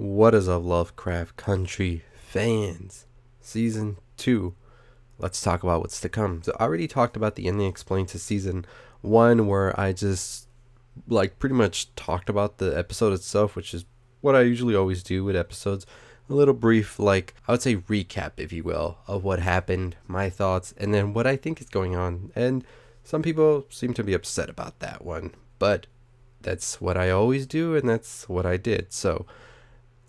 What is up, Lovecraft Country fans? Season 2. Let's talk about what's to come. So, I already talked about the ending explained to season 1, where I just, like, pretty much talked about the episode itself, which is what I usually always do with episodes. A little brief, like, I would say recap, if you will, of what happened, my thoughts, and then what I think is going on. And some people seem to be upset about that one, but that's what I always do, and that's what I did. So,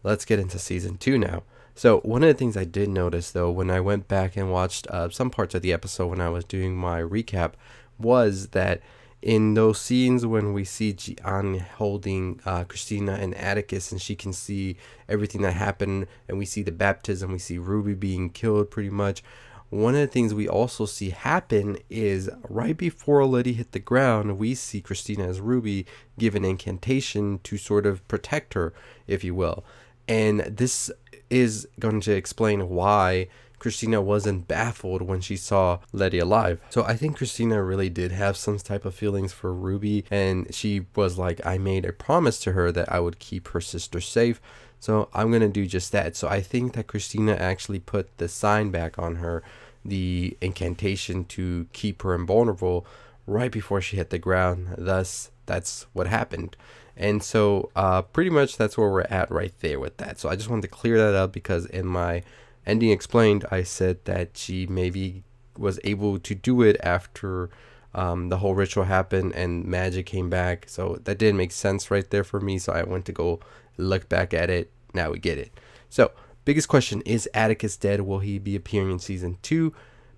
let's get into season two now. So, one of the things I did notice though, when I went back and watched uh, some parts of the episode when I was doing my recap, was that in those scenes when we see Ji-Ah holding uh, Christina and Atticus, and she can see everything that happened, and we see the baptism, we see Ruby being killed pretty much. One of the things we also see happen is right before Letty hit the ground, we see Christina as Ruby give an incantation to sort of protect her, if you will. And this is going to explain why Christina wasn't baffled when she saw Letty alive. So I think Christina really did have some type of feelings for Ruby, and she was like, I made a promise to her that I would keep her sister safe. So I'm going to do just that. So I think that Christina actually put the sign back on her, the incantation to keep her invulnerable right before she hit the ground. Thus, that's what happened. And so, uh, pretty much that's where we're at right there with that. So I just wanted to clear that up because in my ending explained, I said that she maybe was able to do it after um, the whole ritual happened and magic came back. So that didn't make sense right there for me. So I went to go look back at it. Now we get it. So, biggest question is Atticus dead? Will he be appearing in season two?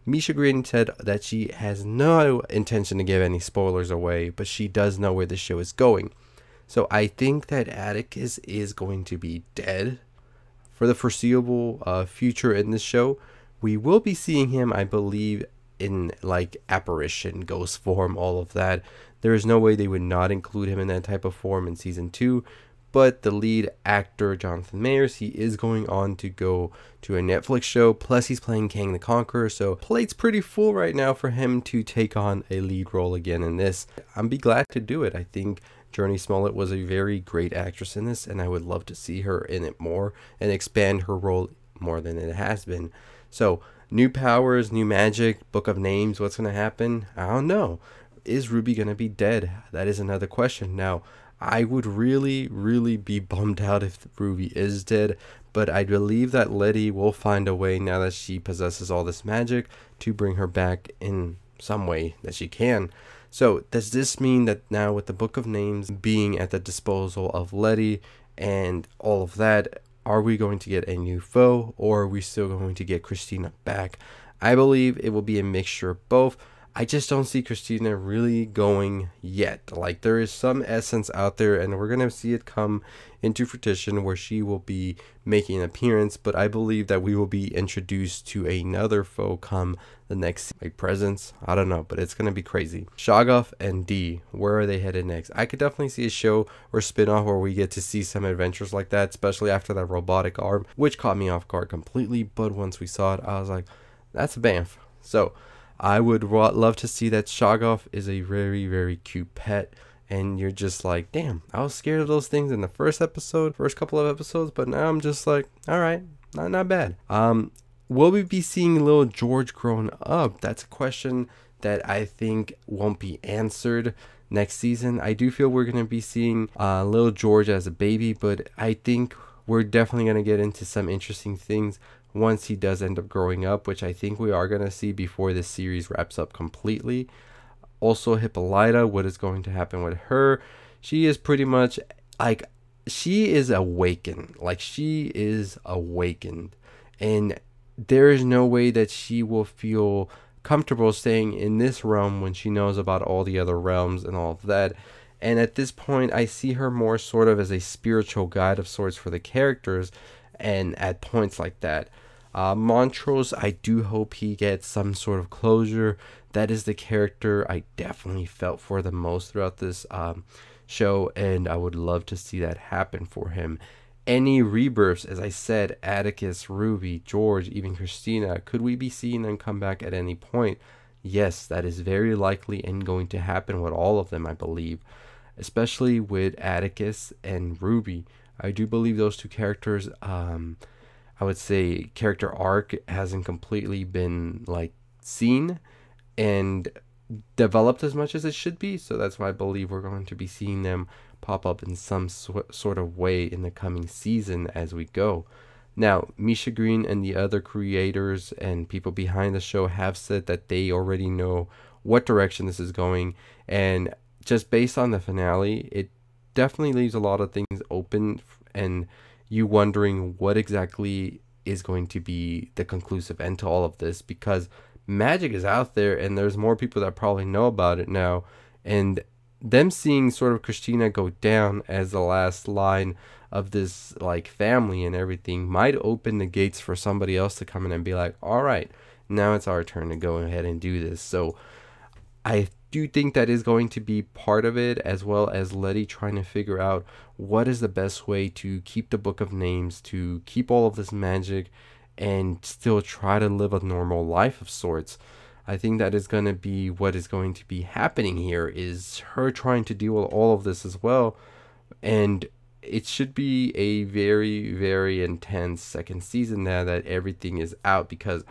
Misha Green said that she has no intention to give any spoilers away, but she does know where the show is going. So I think that Atticus is going to be dead for the foreseeable uh, future in this show. We will be seeing him, I believe, in like apparition, ghost form, all of that. There is no way they would not include him in that type of form in season two. But the lead actor, Jonathan Majors, he is going on to go to a Netflix show. Plus, he's playing Kang the Conqueror. So, plate's pretty full right now for him to take on a lead role again in this. I'm be glad to do it. I think Jurnee Smollett was a very great actress in this, and I would love to see her in it more and expand her role more than it has been. So, new powers, new magic, book of names, what's going to happen? I don't know. Is Ruby going to be dead? That is another question. Now, I would really, really be bummed out if Ruby is dead, but I believe that Letty will find a way now that she possesses all this magic to bring her back in some way that she can. So, does this mean that now, with the Book of Names being at the disposal of Letty and all of that, are we going to get a new foe or are we still going to get Christina back? I believe it will be a mixture of both. I just don't see Christina really going yet. Like there is some essence out there, and we're gonna see it come into fruition where she will be making an appearance. But I believe that we will be introduced to another foe come the next like presence. I don't know, but it's gonna be crazy. Shoggoth and Dee, where are they headed next? I could definitely see a show or spin-off where we get to see some adventures like that, especially after that robotic arm, which caught me off guard completely. But once we saw it, I was like, that's a bamf. So. I would love to see that Shoggoth is a very, very cute pet. And you're just like, damn, I was scared of those things in the first episode, first couple of episodes, but now I'm just like, all right, not, not bad. Um, will we be seeing little George grown up? That's a question that I think won't be answered next season. I do feel we're going to be seeing uh, little George as a baby, but I think we're definitely going to get into some interesting things once he does end up growing up, which I think we are going to see before this series wraps up completely. Also, Hippolyta, what is going to happen with her? She is pretty much like she is awakened. Like she is awakened. And there is no way that she will feel comfortable staying in this realm when she knows about all the other realms and all of that. And at this point, I see her more sort of as a spiritual guide of sorts for the characters. And at points like that, uh, Montrose, I do hope he gets some sort of closure. That is the character I definitely felt for the most throughout this um, show, and I would love to see that happen for him. Any rebirths, as I said, Atticus, Ruby, George, even Christina, could we be seeing them come back at any point? Yes, that is very likely and going to happen with all of them, I believe, especially with Atticus and Ruby. I do believe those two characters, um, I would say, character arc hasn't completely been like seen and developed as much as it should be. So that's why I believe we're going to be seeing them pop up in some sw- sort of way in the coming season as we go. Now, Misha Green and the other creators and people behind the show have said that they already know what direction this is going. And just based on the finale, it definitely leaves a lot of things open and you wondering what exactly is going to be the conclusive end to all of this because magic is out there and there's more people that probably know about it now. And them seeing sort of Christina go down as the last line of this like family and everything might open the gates for somebody else to come in and be like, all right, now it's our turn to go ahead and do this. So I do you think that is going to be part of it, as well as Letty trying to figure out what is the best way to keep the book of names, to keep all of this magic, and still try to live a normal life of sorts. I think that is going to be what is going to be happening here is her trying to deal with all of this as well and it should be a very very intense second season now that everything is out because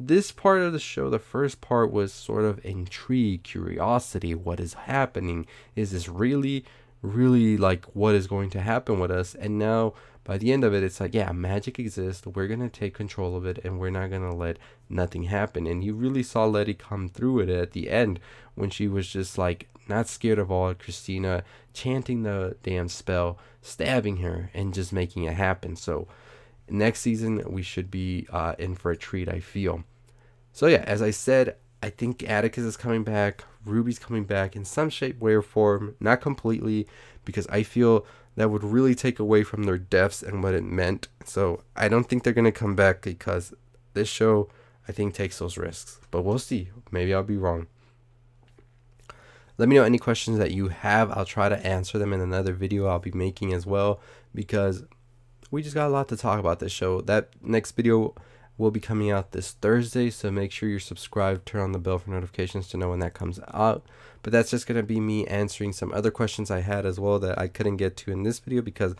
this part of the show the first part was sort of intrigue curiosity what is happening is this really really like what is going to happen with us and now by the end of it, it's like, yeah, magic exists. We're going to take control of it and we're not going to let nothing happen. And you really saw Letty come through it at the end when she was just like not scared of all Christina chanting the damn spell, stabbing her, and just making it happen. So next season, we should be uh, in for a treat, I feel. So, yeah, as I said, I think Atticus is coming back. Ruby's coming back in some shape, way, or form. Not completely, because I feel that would really take away from their deaths and what it meant. So I don't think they're to come back because this show, I think, takes those risks. But we'll see. Maybe I'll be wrong. Let me know any questions that you have. I'll try to answer them in another video I'll be making as well because we just got a lot to talk about this show. That next video will be coming out this Thursday, so make sure you're subscribed, turn on the bell for notifications to know when that comes out. But that's just going to be me answering some other questions I had as well that I couldn't get to in this video because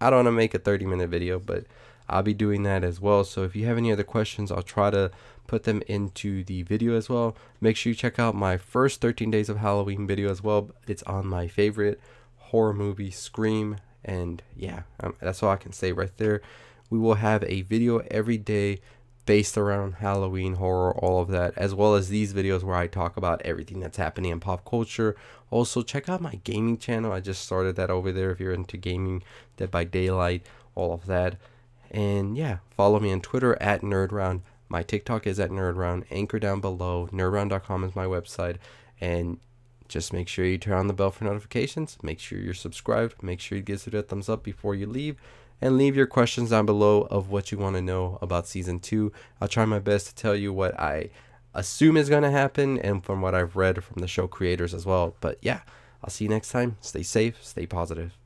I don't want to make a 30 minute video, but I'll be doing that as well. So if you have any other questions, I'll try to put them into the video as well. Make sure you check out my first 13 days of Halloween video as well. It's on my favorite horror movie, Scream. And yeah, um, that's all I can say right there. We will have a video every day based around Halloween, horror, all of that, as well as these videos where I talk about everything that's happening in pop culture. Also, check out my gaming channel. I just started that over there if you're into gaming, Dead by Daylight, all of that. And yeah, follow me on Twitter at NerdRound. My TikTok is at NerdRound. Anchor down below. NerdRound.com is my website. And just make sure you turn on the bell for notifications. Make sure you're subscribed. Make sure you give it a thumbs up before you leave and leave your questions down below of what you want to know about season two. I'll try my best to tell you what I assume is going to happen and from what I've read from the show creators as well. But yeah, I'll see you next time. Stay safe, stay positive.